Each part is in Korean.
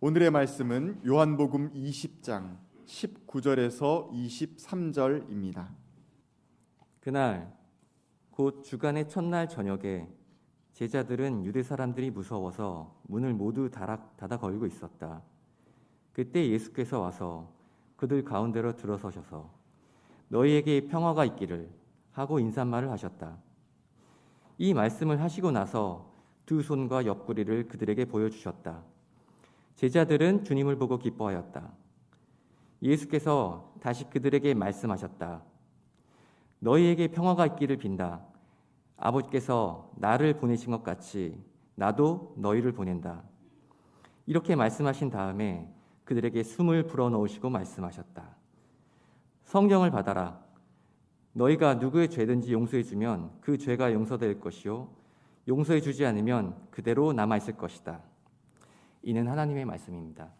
오늘의 말씀은 요한복음 20장 19절에서 23절입니다. 그날 곧 주간의 첫날 저녁에 제자들은 유대 사람들이 무서워서 문을 모두 닫아, 걸고 있었다. 그때 예수께서 와서 그들 가운데로 들어서셔서 너희에게 평화가 있기를 하고 인사말을 하셨다. 이 말씀을 하시고 나서 두 손과 옆구리를 그들에게 보여주셨다. 제자들은 주님을 보고 기뻐하였다. 예수께서 다시 그들에게 말씀하셨다. 너희에게 평화가 있기를 빈다. 아버지께서 나를 보내신 것 같이 나도 너희를 보낸다. 이렇게 말씀하신 다음에 그들에게 숨을 불어넣으시고 말씀하셨다. 성령을 받아라. 너희가 누구의 죄든지 용서해 주면 그 죄가 용서될 것이요 용서해 주지 않으면 그대로 남아 있을 것이다. 이는 하나님의 말씀입니다.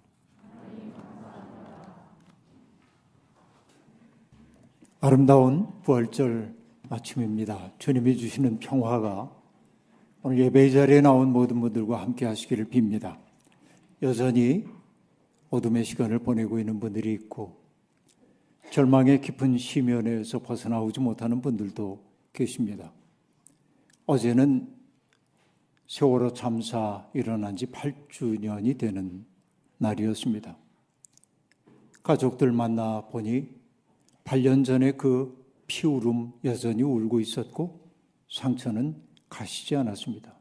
아름다운 부활절 아침입니다. 주님이 주시는 평화가 오늘 예배 자리에 나온 모든 분들과 함께 하시기를 빕니다. 여전히 어둠의 시간을 보내고 있는 분들이 있고 절망의 깊은 심연에서 벗어나오지 못하는 분들도 계십니다. 어제는 세월호 참사 일어난 지 8주년이 되는 날이었습니다. 가족들 만나 보니 8년 전에 그 피울음 여전히 울고 있었고 상처는 가시지 않았습니다.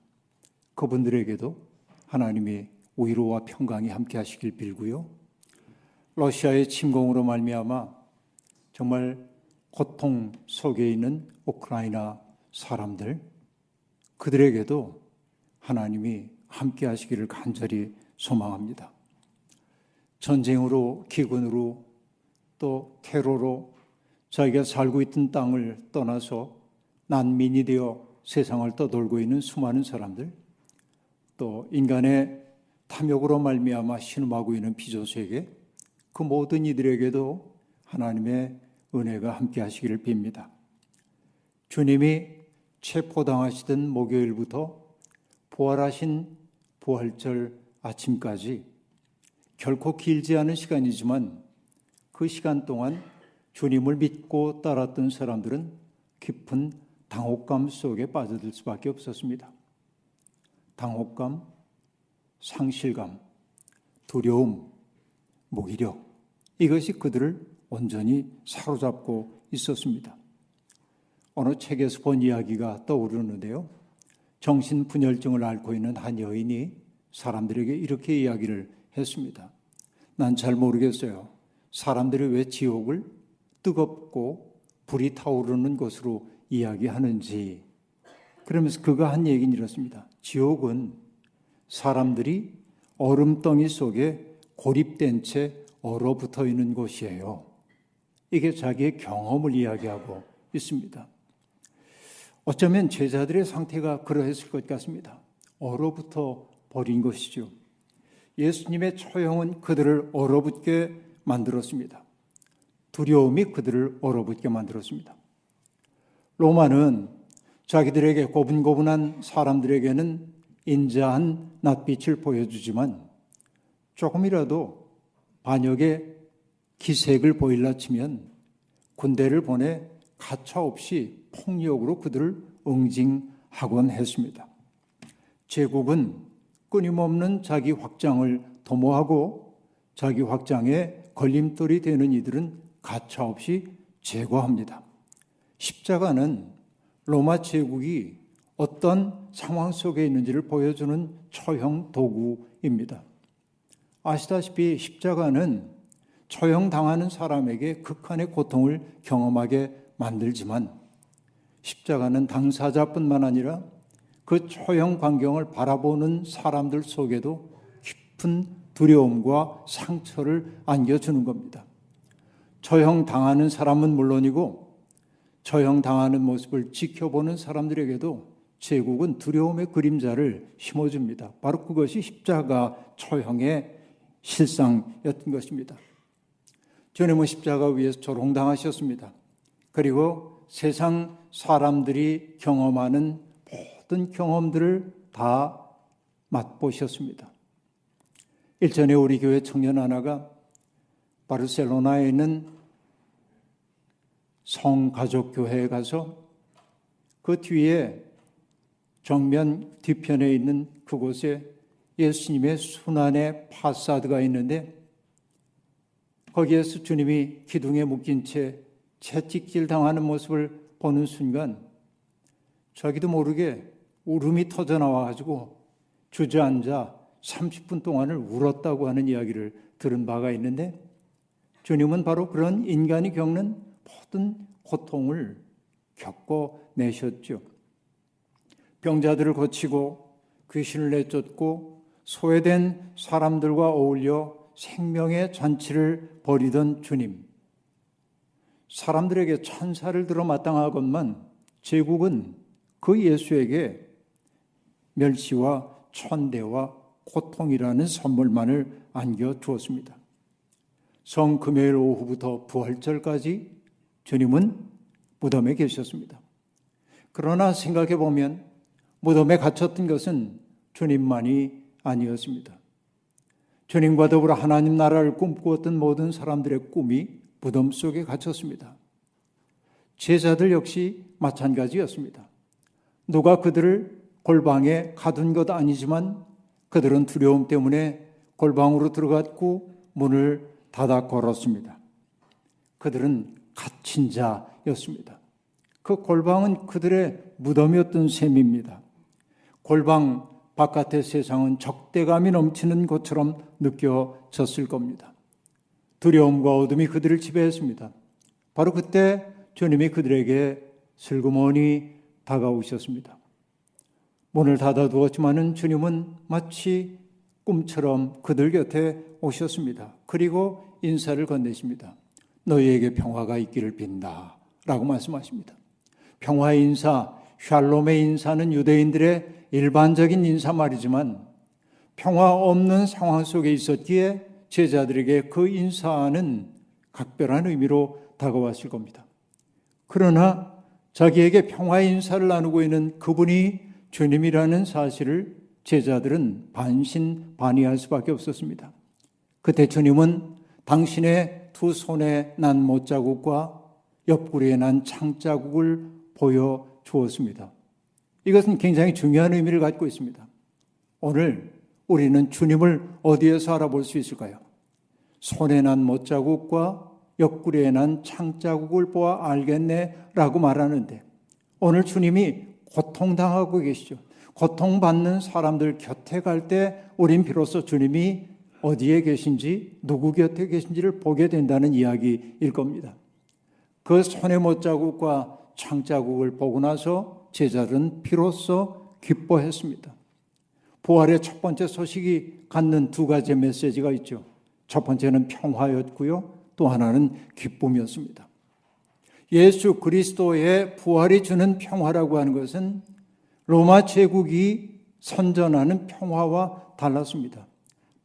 그분들에게도 하나님의 위로와 평강이 함께 하시길 빌고요. 러시아의 침공으로 말미암아 정말 고통 속에 있는 우크라이나 사람들 그들에게도 하나님이 함께 하시기를 간절히 소망합니다. 전쟁으로 기근으로 또 테러로 자기가 살고 있던 땅을 떠나서 난민이 되어 세상을 떠돌고 있는 수많은 사람들 또 인간의 탐욕으로 말미암아 신음하고 있는 비조세계 그 모든 이들에게도 하나님의 은혜가 함께 하시기를 빕니다. 주님이 체포당하시던 목요일부터 부활하신 부활절 아침까지 결코 길지 않은 시간이지만 그 시간 동안 주님을 믿고 따랐던 사람들은 깊은 당혹감 속에 빠져들 수밖에 없었습니다. 당혹감, 상실감, 두려움, 무기력, 이것이 그들을 온전히 사로잡고 있었습니다. 어느 책에서 본 이야기가 떠오르는데요. 정신분열증을 앓고 있는 한 여인이 사람들에게 이렇게 이야기를 했습니다. 난 잘 모르겠어요. 사람들이 왜 지옥을 뜨겁고 불이 타오르는 것으로 이야기하는지 그러면서 그가 한 얘기는 이렇습니다. 지옥은 사람들이 얼음덩이 속에 고립된 채 얼어붙어 있는 곳이에요. 이게 자기의 경험을 이야기하고 있습니다. 어쩌면 제자들의 상태가 그러했을 것 같습니다. 얼어붙어 버린 것이죠. 예수님의 처형은 그들을 얼어붙게 만들었습니다. 두려움이 그들을 얼어붙게 만들었습니다. 로마는 자기들에게 고분고분한 사람들에게는 인자한 낯빛을 보여주지만 조금이라도 반역의 기색을 보일라 치면 군대를 보내 가차없이 폭력으로 그들을 응징하곤 했습니다. 제국은 끊임없는 자기 확장을 도모하고 자기 확장에 걸림돌이 되는 이들은 가차없이 제거합니다. 십자가는 로마 제국이 어떤 상황 속에 있는지를 보여주는 처형 도구입니다. 아시다시피 십자가는 처형당하는 사람에게 극한의 고통을 경험하게 만들지만 십자가는 당사자뿐만 아니라 그 처형 광경을 바라보는 사람들 속에도 깊은 두려움과 상처를 안겨주는 겁니다. 처형 당하는 사람은 물론이고 처형 당하는 모습을 지켜보는 사람들에게도 제국은 두려움의 그림자를 심어줍니다. 바로 그것이 십자가 처형의 실상이었던 것입니다. 주님은 십자가 위에서 조롱당하셨습니다. 그리고 세상 사람들이 경험하는 모든 경험들을 다 맛보셨습니다. 일전에 우리 교회 청년 하나가 바르셀로나에 있는 성가족교회에 가서 그 뒤에 정면 뒤편에 있는 그곳에 예수님의 순환의 파사드가 있는데 거기에서 주님이 기둥에 묶인 채 채찍질 당하는 모습을 보는 순간 자기도 모르게 울음이 터져 나와가지고 주저앉아 30분 동안을 울었다고 하는 이야기를 들은 바가 있는데 주님은 바로 그런 인간이 겪는 모든 고통을 겪고 내셨죠. 병자들을 고치고 귀신을 내쫓고 소외된 사람들과 어울려 생명의 잔치를 벌이던 주님. 사람들에게 천사를 들어 마땅하건만 제국은 그 예수에게 멸시와 천대와 고통이라는 선물만을 안겨 주었습니다. 성 금요일 오후부터 부활절까지 주님은 무덤에 계셨습니다. 그러나 생각해 보면 무덤에 갇혔던 것은 주님만이 아니었습니다. 주님과 더불어 하나님 나라를 꿈꾸었던 모든 사람들의 꿈이 무덤 속에 갇혔습니다. 제자들 역시 마찬가지였습니다. 누가 그들을 골방에 가둔 것 아니지만 그들은 두려움 때문에 골방으로 들어갔고 문을 닫아 걸었습니다. 그들은 갇힌 자였습니다. 그 골방은 그들의 무덤이었던 셈입니다. 골방 바깥의 세상은 적대감이 넘치는 것처럼 느껴졌을 겁니다. 두려움과 어둠이 그들을 지배했습니다. 바로 그때 주님이 그들에게 슬그머니 다가오셨습니다. 문을 닫아두었지만은 주님은 마치 꿈처럼 그들 곁에 오셨습니다. 그리고 인사를 건네십니다. 너희에게 평화가 있기를 빈다. 라고 말씀하십니다. 평화의 인사, 샬롬의 인사는 유대인들의 일반적인 인사말이지만 평화 없는 상황 속에 있었기에 제자들에게 그 인사는 각별한 의미로 다가왔을 겁니다. 그러나 자기에게 평화의 인사를 나누고 있는 그분이 주님이라는 사실을 제자들은 반신반의할 수밖에 없었습니다. 그때 주님은 당신의 두 손에 난 못자국과 옆구리에 난 창자국을 보여 주었습니다. 이것은 굉장히 중요한 의미를 갖고 있습니다. 오늘 우리는 주님을 어디에서 알아볼 수 있을까요? 손에 난 못자국과 옆구리에 난 창자국을 보아 알겠네 라고 말하는데 오늘 주님이 고통당하고 계시죠. 고통받는 사람들 곁에 갈 때 우린 비로소 주님이 어디에 계신지 누구 곁에 계신지를 보게 된다는 이야기일 겁니다. 그 손에 못자국과 창자국을 보고 나서 제자들은 비로소 기뻐했습니다. 부활의 첫 번째 소식이 갖는 두 가지 메시지가 있죠. 첫 번째는 평화였고요. 또 하나는 기쁨이었습니다. 예수 그리스도의 부활이 주는 평화라고 하는 것은 로마 제국이 선전하는 평화와 달랐습니다.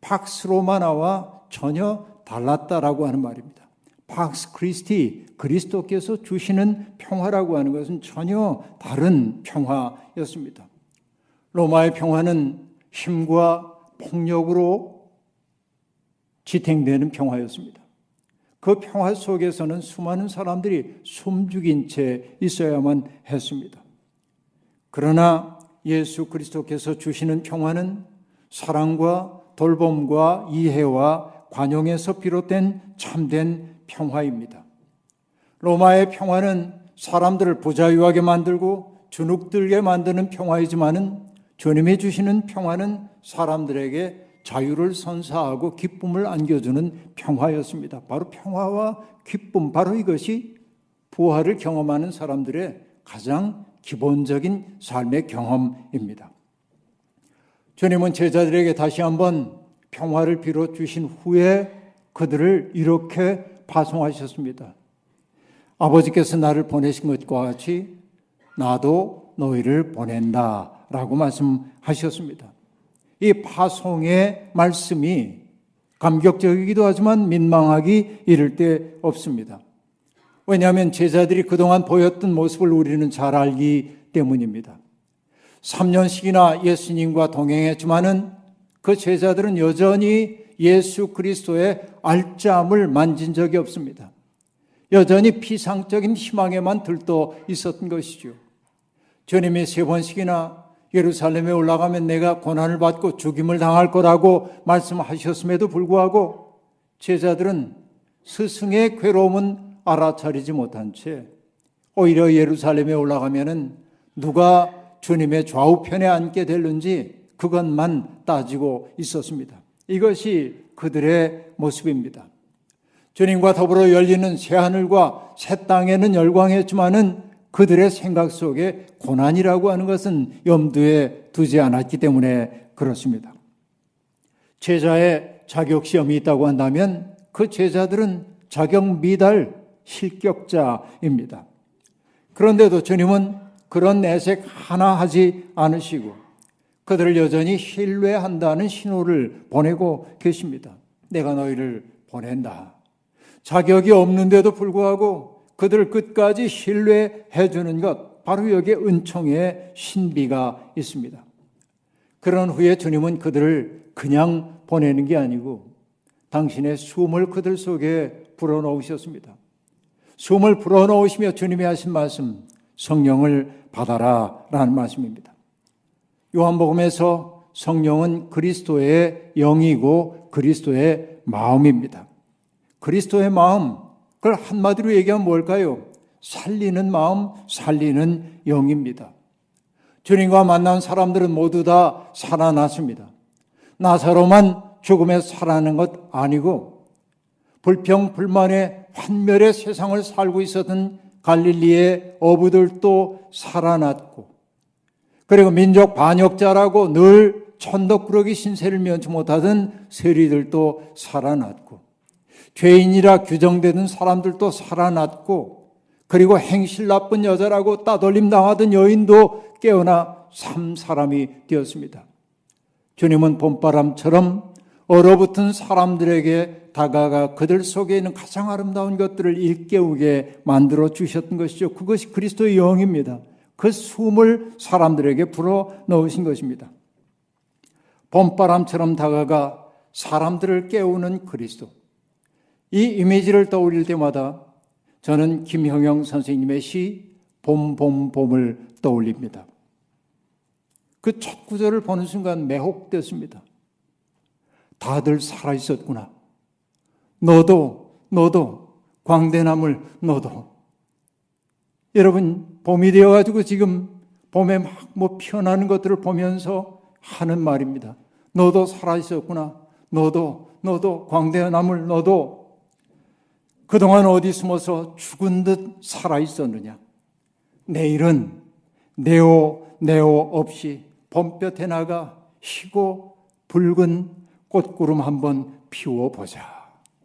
팍스 로마나와 전혀 달랐다라고 하는 말입니다. 팍스 크리스티 그리스도께서 주시는 평화라고 하는 것은 전혀 다른 평화였습니다. 로마의 평화는 힘과 폭력으로 지탱되는 평화였습니다. 그 평화 속에서는 수많은 사람들이 숨죽인 채 있어야만 했습니다. 그러나 예수 그리스도께서 주시는 평화는 사랑과 돌봄과 이해와 관용에서 비롯된 참된 평화입니다. 로마의 평화는 사람들을 부자유하게 만들고 주눅들게 만드는 평화이지만은 주님이 주시는 평화는 사람들에게 자유를 선사하고 기쁨을 안겨주는 평화였습니다. 바로 평화와 기쁨, 바로 이것이 부활을 경험하는 사람들의 가장 기본적인 삶의 경험입니다. 주님은 제자들에게 다시 한번 평화를 빌어 주신 후에 그들을 이렇게 파송하셨습니다. 아버지께서 나를 보내신 것과 같이 나도 너희를 보낸다. 라고 말씀하셨습니다. 이 파송의 말씀이 감격적이기도 하지만 민망하기 이를 데 없습니다. 왜냐하면 제자들이 그동안 보였던 모습을 우리는 잘 알기 때문입니다. 3년씩이나 예수님과 동행했지만은 그 제자들은 여전히 예수 그리스도의 알짜함을 만진 적이 없습니다. 여전히 피상적인 희망에만 들떠 있었던 것이죠. 주님이 세 번씩이나 예루살렘에 올라가면 내가 고난을 받고 죽임을 당할 거라고 말씀하셨음에도 불구하고 제자들은 스승의 괴로움은 알아차리지 못한 채 오히려 예루살렘에 올라가면은 누가 주님의 좌우편에 앉게 될는지 그것만 따지고 있었습니다. 이것이 그들의 모습입니다. 주님과 더불어 열리는 새 하늘과 새 땅에는 열광했지만은 그들의 생각 속에 고난이라고 하는 것은 염두에 두지 않았기 때문에 그렇습니다. 제자의 자격 시험이 있다고 한다면 그 제자들은 자격 미달 실격자입니다. 그런데도 주님은 그런 내색 하나 하지 않으시고 그들을 여전히 신뢰한다는 신호를 보내고 계십니다. 내가 너희를 보낸다. 자격이 없는데도 불구하고 그들을 끝까지 신뢰해 주는 것, 바로 여기에 은총의 신비가 있습니다. 그런 후에 주님은 그들을 그냥 보내는 게 아니고 당신의 숨을 그들 속에 불어넣으셨습니다. 숨을 불어넣으시며 주님이 하신 말씀, 성령을 받아라 라는 말씀입니다. 요한복음에서 성령은 그리스도의 영이고 그리스도의 마음입니다. 그리스도의 마음, 그걸 한마디로 얘기하면 뭘까요? 살리는 마음, 살리는 영입니다. 주님과 만난 사람들은 모두 다 살아났습니다. 나사로만 죽음에 살아나는 것 아니고 불평 불만의 환멸의 세상을 살고 있었던 갈릴리의 어부들도 살아났고 그리고 민족 반역자라고 늘 천덕꾸러기 신세를 면치 못하던 세리들도 살아났고 죄인이라 규정되던 사람들도 살아났고 그리고 행실 나쁜 여자라고 따돌림 당하던 여인도 깨어나 삼 사람이 되었습니다. 주님은 봄바람처럼 얼어붙은 사람들에게 다가가 그들 속에 있는 가장 아름다운 것들을 일깨우게 만들어 주셨던 것이죠. 그것이 그리스도의 영입니다. 그 숨을 사람들에게 불어 넣으신 것입니다. 봄바람처럼 다가가 사람들을 깨우는 그리스도. 이 이미지를 떠올릴 때마다 저는 김형영 선생님의 시 봄, 봄, 봄을 떠올립니다. 그 첫 구절을 보는 순간 매혹됐습니다. 다들 살아 있었구나. 너도, 너도, 광대나물, 너도. 여러분, 봄이 되어가지고 지금 봄에 막 뭐 피어나는 것들을 보면서 하는 말입니다. 너도 살아 있었구나. 너도, 너도, 광대나물, 너도. 그동안 어디 숨어서 죽은 듯 살아 있었느냐. 내일은 네오, 네오 없이 봄볕에 나가 희고 붉은 꽃구름 한번 피워보자.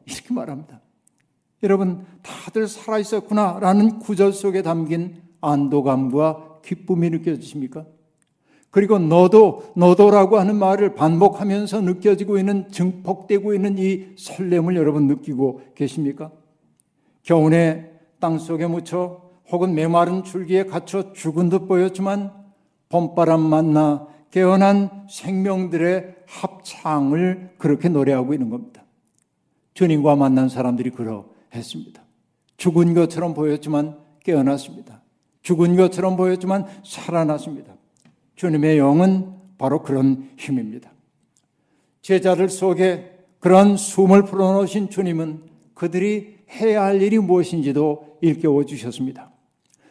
이렇게 말합니다. 여러분, 다들 살아있었구나. 라는 구절 속에 담긴 안도감과 기쁨이 느껴지십니까? 그리고 너도, 너도라고 하는 말을 반복하면서 느껴지고 있는, 증폭되고 있는 이 설렘을 여러분 느끼고 계십니까? 겨우내 땅 속에 묻혀 혹은 메마른 줄기에 갇혀 죽은 듯 보였지만 봄바람 만나 깨어난 생명들의 합창을 그렇게 노래하고 있는 겁니다. 주님과 만난 사람들이 그러했습니다. 죽은 것처럼 보였지만 깨어났습니다. 죽은 것처럼 보였지만 살아났습니다. 주님의 영은 바로 그런 힘입니다. 제자들 속에 그런 숨을 불어넣으신 주님은 그들이 해야 할 일이 무엇인지도 일깨워 주셨습니다.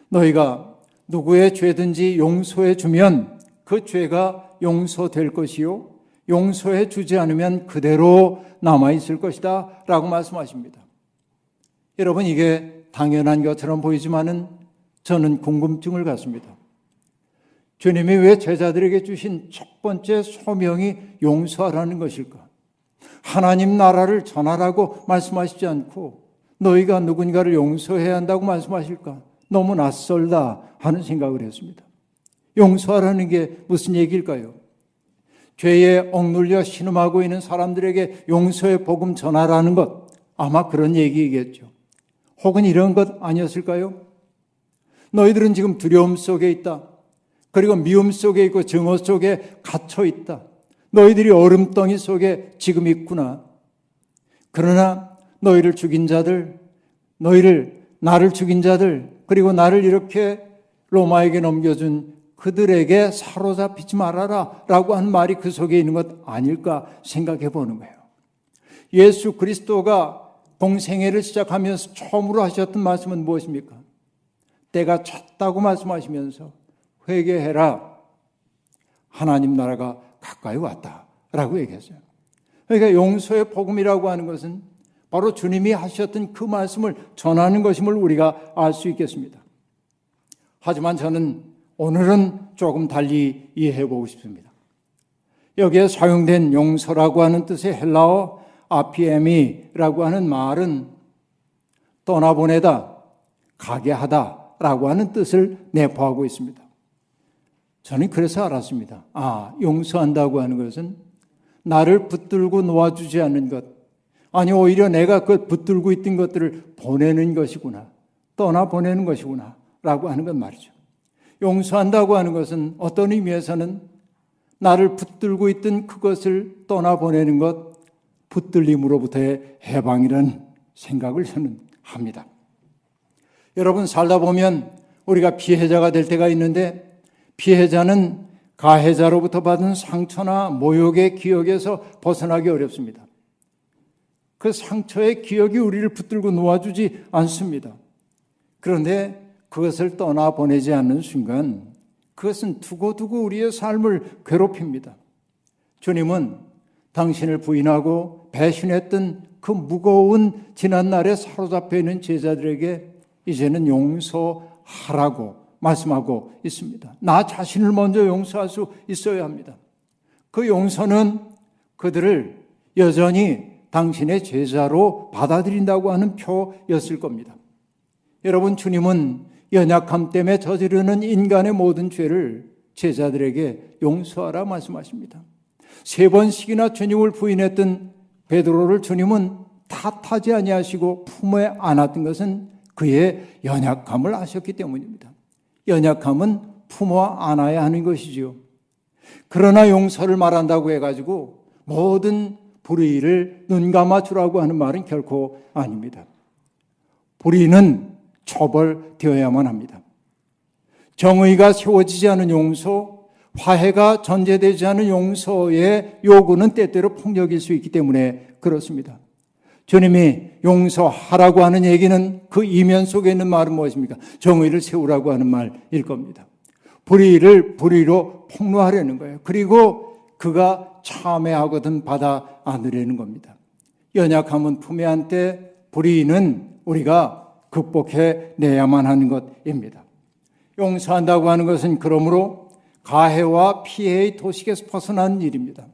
너희가 누구의 죄든지 용서해 주면 그 죄가 용서될 것이요. 용서해 주지 않으면 그대로 남아 있을 것이다. 라고 말씀하십니다. 여러분, 이게 당연한 것처럼 보이지만은 저는 궁금증을 갖습니다. 주님이 왜 제자들에게 주신 첫 번째 소명이 용서하라는 것일까? 하나님 나라를 전하라고 말씀하시지 않고 너희가 누군가를 용서해야 한다고 말씀하실까? 너무 낯설다 하는 생각을 했습니다. 용서하라는 게 무슨 얘기일까요? 죄에 억눌려 신음하고 있는 사람들에게 용서의 복음 전하라는 것, 아마 그런 얘기이겠죠. 혹은 이런 것 아니었을까요? 너희들은 지금 두려움 속에 있다. 그리고 미움 속에 있고 증오 속에 갇혀 있다. 너희들이 얼음덩이 속에 지금 있구나. 그러나 너희를 죽인 자들, 너희를 나를 죽인 자들, 그리고 나를 이렇게 로마에게 넘겨준 그들에게 사로잡히지 말아라 라고 한 말이 그 속에 있는 것 아닐까 생각해 보는 거예요. 예수 그리스도가 공생애를 시작하면서 처음으로 하셨던 말씀은 무엇입니까? 때가 찼다고 말씀하시면서 회개해라. 하나님 나라가 가까이 왔다. 라고 얘기했어요. 그러니까 용서의 복음이라고 하는 것은 바로 주님이 하셨던 그 말씀을 전하는 것임을 우리가 알 수 있겠습니다. 하지만 저는 오늘은 조금 달리 이해해 보고 싶습니다. 여기에 사용된 용서라고 하는 뜻의 헬라어 아피에미라고 하는 말은 떠나보내다, 가게 하다라고 하는 뜻을 내포하고 있습니다. 저는 그래서 알았습니다. 아, 용서한다고 하는 것은 나를 붙들고 놓아주지 않는 것, 아니, 오히려 내가 그 붙들고 있던 것들을 보내는 것이구나. 떠나 보내는 것이구나. 라고 하는 건 말이죠. 용서한다고 하는 것은 어떤 의미에서는 나를 붙들고 있던 그것을 떠나 보내는 것, 붙들림으로부터의 해방이라는 생각을 저는 합니다. 여러분 살다 보면 우리가 피해자가 될 때가 있는데 피해자는 가해자로부터 받은 상처나 모욕의 기억에서 벗어나기 어렵습니다. 그 상처의 기억이 우리를 붙들고 놓아주지 않습니다. 그런데 그것을 떠나보내지 않는 순간 그것은 두고두고 우리의 삶을 괴롭힙니다. 주님은 당신을 부인하고 배신했던 그 무거운 지난날에 사로잡혀 있는 제자들에게 이제는 용서하라고 말씀하고 있습니다. 나 자신을 먼저 용서할 수 있어야 합니다. 그 용서는 그들을 여전히 당신의 제자로 받아들인다고 하는 표였을 겁니다. 여러분, 주님은 연약함 때문에 저지르는 인간의 모든 죄를 제자들에게 용서하라 말씀하십니다. 세 번씩이나 주님을 부인했던 베드로를 주님은 탓하지 아니하시고 품에 안았던 것은 그의 연약함을 아셨기 때문입니다. 연약함은 품어 안아야 하는 것이지요. 그러나 용서를 말한다고 해가지고 모든 불의를 눈 감아 주라고 하는 말은 결코 아닙니다. 불의는 처벌되어야만 합니다. 정의가 세워지지 않은 용서, 화해가 전제되지 않은 용서의 요구는 때때로 폭력일 수 있기 때문에 그렇습니다. 주님이 용서하라고 하는 얘기는 그 이면 속에 있는 말은 무엇입니까? 정의를 세우라고 하는 말일 겁니다. 불의를 불의로 폭로하려는 거예요. 그리고 그가 참회하거든 받아 안으려는 겁니다. 연약함은 품에 안때 불의는 우리가 극복해 내야만 하는 것입니다. 용서한다고 하는 것은 그러므로 가해와 피해의 도식에서 벗어나는 일입니다.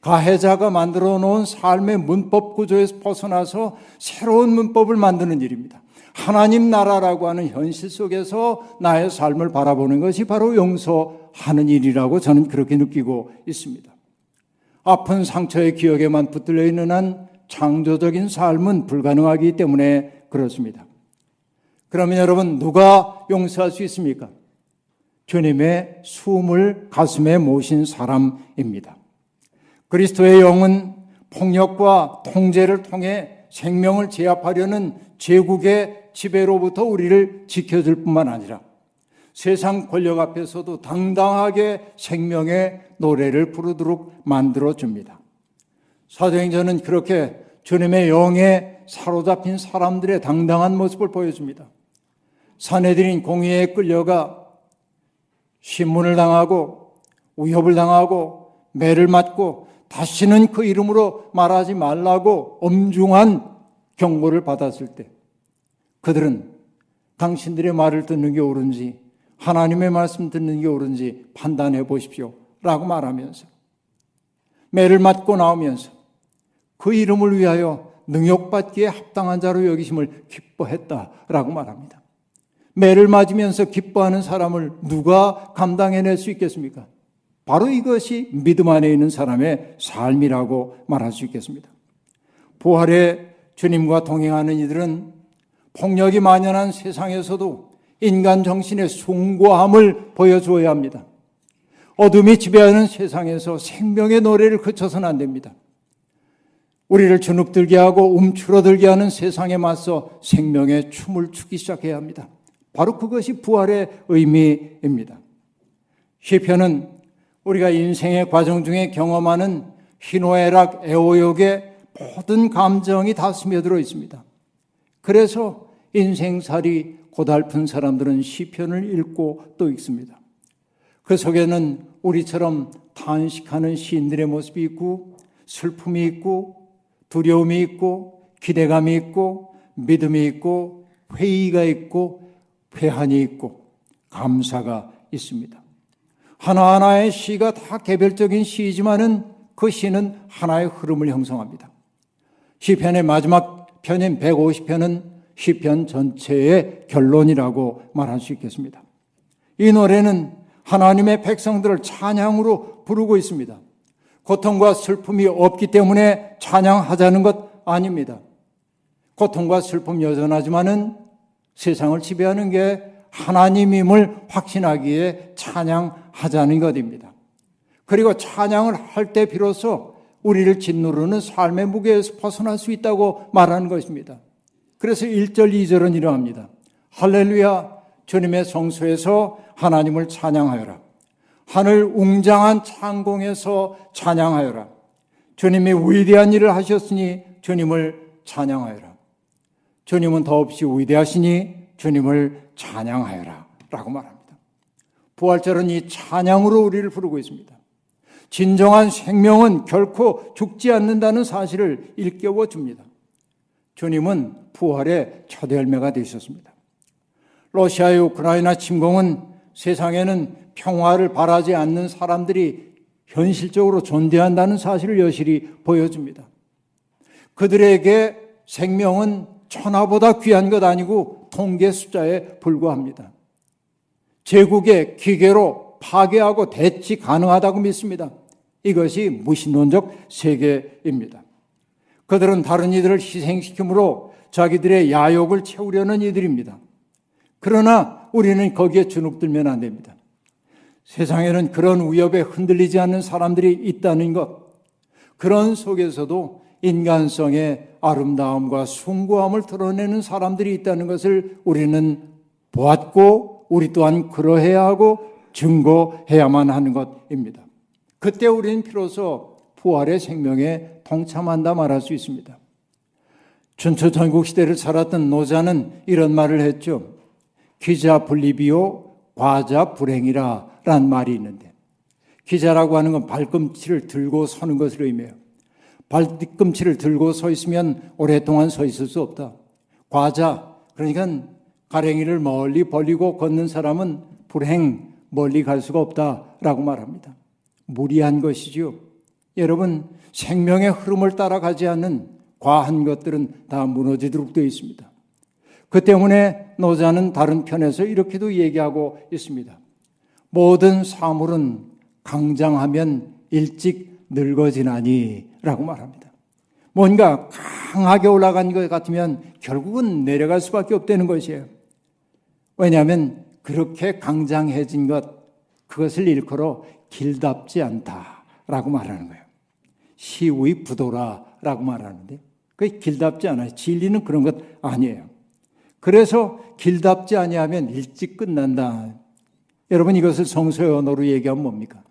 가해자가 만들어 놓은 삶의 문법 구조에서 벗어나서 새로운 문법을 만드는 일입니다. 하나님 나라라고 하는 현실 속에서 나의 삶을 바라보는 것이 바로 용서하는 일이라고 저는 그렇게 느끼고 있습니다. 아픈 상처의 기억에만 붙들려 있는 한 창조적인 삶은 불가능하기 때문에 그렇습니다. 그러면 여러분, 누가 용서할 수 있습니까? 주님의 숨을 가슴에 모신 사람입니다. 그리스도의 영은 폭력과 통제를 통해 생명을 제압하려는 제국의 지배로부터 우리를 지켜줄 뿐만 아니라 세상 권력 앞에서도 당당하게 생명의 노래를 부르도록 만들어 줍니다. 사도행전은 그렇게 주님의 영에 사로잡힌 사람들의 당당한 모습을 보여줍니다. 사내들인 공의에 끌려가 신문을 당하고 위협을 당하고 매를 맞고 다시는 그 이름으로 말하지 말라고 엄중한 경고를 받았을 때 그들은 당신들의 말을 듣는 게 옳은지 하나님의 말씀 듣는 게 옳은지 판단해 보십시오. 라고 말하면서 매를 맞고 나오면서 그 이름을 위하여 능욕받기에 합당한 자로 여기심을 기뻐했다라고 말합니다. 매를 맞으면서 기뻐하는 사람을 누가 감당해낼 수 있겠습니까? 바로 이것이 믿음 안에 있는 사람의 삶이라고 말할 수 있겠습니다. 부활의 주님과 동행하는 이들은 폭력이 만연한 세상에서도 인간 정신의 숭고함을 보여주어야 합니다. 어둠이 지배하는 세상에서 생명의 노래를 그쳐서는 안 됩니다. 우리를 주눅들게 하고 움츠러들게 하는 세상에 맞서 생명의 춤을 추기 시작해야 합니다. 바로 그것이 부활의 의미입니다. 시편은 우리가 인생의 과정 중에 경험하는 희노애락, 애호욕의 모든 감정이 다 스며들어 있습니다. 그래서 인생살이 고달픈 사람들은 시편을 읽고 또 읽습니다. 그 속에는 우리처럼 탄식하는 시인들의 모습이 있고 슬픔이 있고 두려움이 있고 기대감이 있고 믿음이 있고 회의가 있고 회한이 있고 감사가 있습니다. 하나하나의 시가 다 개별적인 시이지만은 그 시는 하나의 흐름을 형성합니다. 시편의 마지막 편인 150편은 시편 전체의 결론이라고 말할 수 있겠습니다. 이 노래는 하나님의 백성들을 찬양으로 부르고 있습니다. 고통과 슬픔이 없기 때문에 찬양하자는 것 아닙니다. 고통과 슬픔 여전하지만은 세상을 지배하는 게 하나님임을 확신하기에 찬양하자는 것입니다. 그리고 찬양을 할 때 비로소 우리를 짓누르는 삶의 무게에서 벗어날 수 있다고 말하는 것입니다. 그래서 1절, 2절은 이러합니다. 할렐루야, 주님의 성소에서 하나님을 찬양하여라. 하늘 웅장한 창공에서 찬양하여라. 주님이 위대한 일을 하셨으니 주님을 찬양하여라. 주님은 더없이 위대하시니 주님을 찬양하여라. 라고 말합니다. 부활절은 이 찬양으로 우리를 부르고 있습니다. 진정한 생명은 결코 죽지 않는다는 사실을 일깨워 줍니다. 주님은 부활의 첫 열매가 되셨습니다. 러시아의 우크라이나 침공은 세상에는 평화를 바라지 않는 사람들이 현실적으로 존재한다는 사실을 여실히 보여줍니다. 그들에게 생명은 천하보다 귀한 것 아니고 통계 숫자에 불과합니다. 제국의 기계로 파괴하고 대치 가능하다고 믿습니다. 이것이 무신론적 세계입니다. 그들은 다른 이들을 희생시키므로 자기들의 야욕을 채우려는 이들입니다. 그러나 우리는 거기에 주눅들면 안 됩니다. 세상에는 그런 위협에 흔들리지 않는 사람들이 있다는 것, 그런 속에서도 인간성의 아름다움과 숭고함을 드러내는 사람들이 있다는 것을 우리는 보았고, 우리 또한 그러해야 하고 증거해야만 하는 것입니다. 그때 우리는 비로소 부활의 생명에 동참한다 말할 수 있습니다. 전초 전국 시대를 살았던 노자는 이런 말을 했죠. 기자 불리비오 과자 불행이라 란 말이 있는데 기자라고 하는 건 발꿈치를 들고 서는 것을 의미해요. 발꿈치를 들고 서 있으면 오랫동안 서 있을 수 없다. 과자 그러니까 가랭이를 멀리 벌리고 걷는 사람은 불행 멀리 갈 수가 없다라고 말합니다. 무리한 것이지요. 여러분 생명의 흐름을 따라가지 않는 과한 것들은 다 무너지도록 되어 있습니다. 그 때문에 노자는 다른 편에서 이렇게도 얘기하고 있습니다. 모든 사물은 강장하면 일찍 늙어지나니 라고 말합니다. 뭔가 강하게 올라간 것 같으면 결국은 내려갈 수밖에 없다는 것이에요. 왜냐하면 그렇게 강장해진 것, 그것을 일컬어 길답지 않다라고 말하는 거예요. 시의 부도라라고 말하는데, 그게 길답지 않아요. 진리는 그런 것 아니에요. 그래서 길답지 아니하면 일찍 끝난다. 여러분 이것을 성서의 언어로 얘기하면 뭡니까?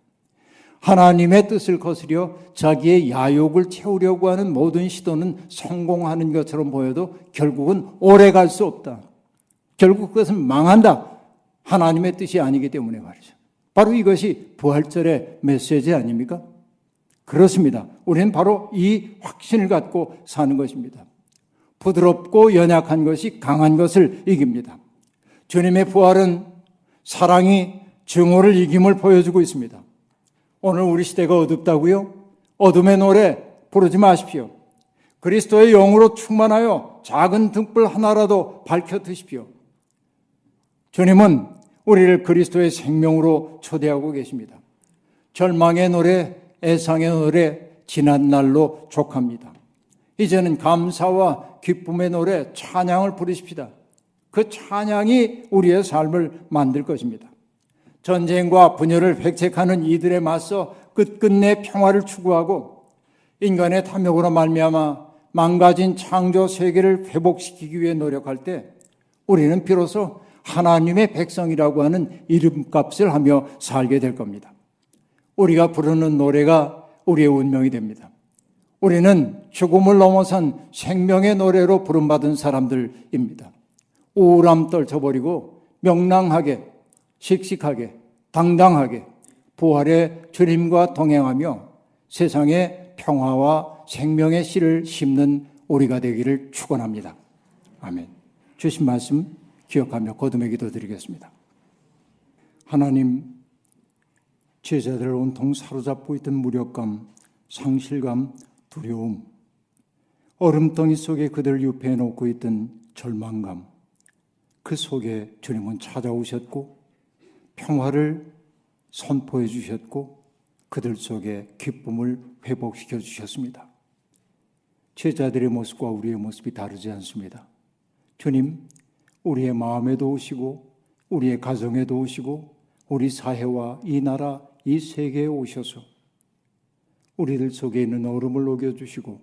하나님의 뜻을 거스려 자기의 야욕을 채우려고 하는 모든 시도는 성공하는 것처럼 보여도 결국은 오래 갈 수 없다. 결국 그것은 망한다. 하나님의 뜻이 아니기 때문에 말이죠. 바로 이것이 부활절의 메시지 아닙니까? 그렇습니다. 우리는 바로 이 확신을 갖고 사는 것입니다. 부드럽고 연약한 것이 강한 것을 이깁니다. 주님의 부활은 사랑이 증오를 이김을 보여주고 있습니다. 오늘 우리 시대가 어둡다고요? 어둠의 노래 부르지 마십시오. 그리스도의 영으로 충만하여 작은 등불 하나라도 밝혀 드십시오. 주님은 우리를 그리스도의 생명으로 초대하고 계십니다. 절망의 노래, 애상의 노래, 지난 날로 족합니다. 이제는 감사와 기쁨의 노래, 찬양을 부르십시다. 그 찬양이 우리의 삶을 만들 것입니다. 전쟁과 분열을 획책하는 이들에 맞서 끝끝내 평화를 추구하고 인간의 탐욕으로 말미암아 망가진 창조 세계를 회복시키기 위해 노력할 때 우리는 비로소 하나님의 백성이라고 하는 이름값을 하며 살게 될 겁니다. 우리가 부르는 노래가 우리의 운명이 됩니다. 우리는 죽음을 넘어선 생명의 노래로 부름받은 사람들입니다. 우울함 떨쳐버리고 명랑하게, 씩씩하게, 당당하게 부활의 주님과 동행하며 세상에 평화와 생명의 씨를 심는 우리가 되기를 축원합니다. 아멘. 주신 말씀 기억하며 거듭의 기도 드리겠습니다. 하나님, 제자들을 온통 사로잡고 있던 무력감, 상실감, 두려움, 얼음덩이 속에 그들을 유폐해 놓고 있던 절망감, 그 속에 주님은 찾아오셨고 평화를 선포해 주셨고 그들 속에 기쁨을 회복시켜 주셨습니다. 제자들의 모습과 우리의 모습이 다르지 않습니다. 주님, 우리의 마음에도 오시고 우리의 가정에도 오시고 우리 사회와 이 나라, 이 세계에 오셔서 우리들 속에 있는 얼음을 녹여주시고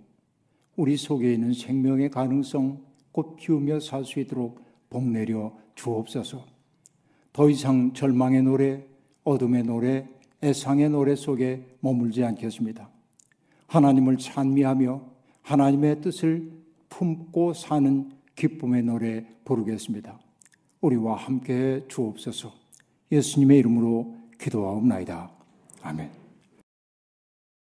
우리 속에 있는 생명의 가능성 꽃 피우며 살 수 있도록 복 내려 주옵소서. 더 이상 절망의 노래, 어둠의 노래, 애상의 노래 속에 머물지 않겠습니다. 하나님을 찬미하며 하나님의 뜻을 품고 사는 기쁨의 노래 부르겠습니다. 우리와 함께 주옵소서. 예수님의 이름으로 기도하옵나이다. 아멘.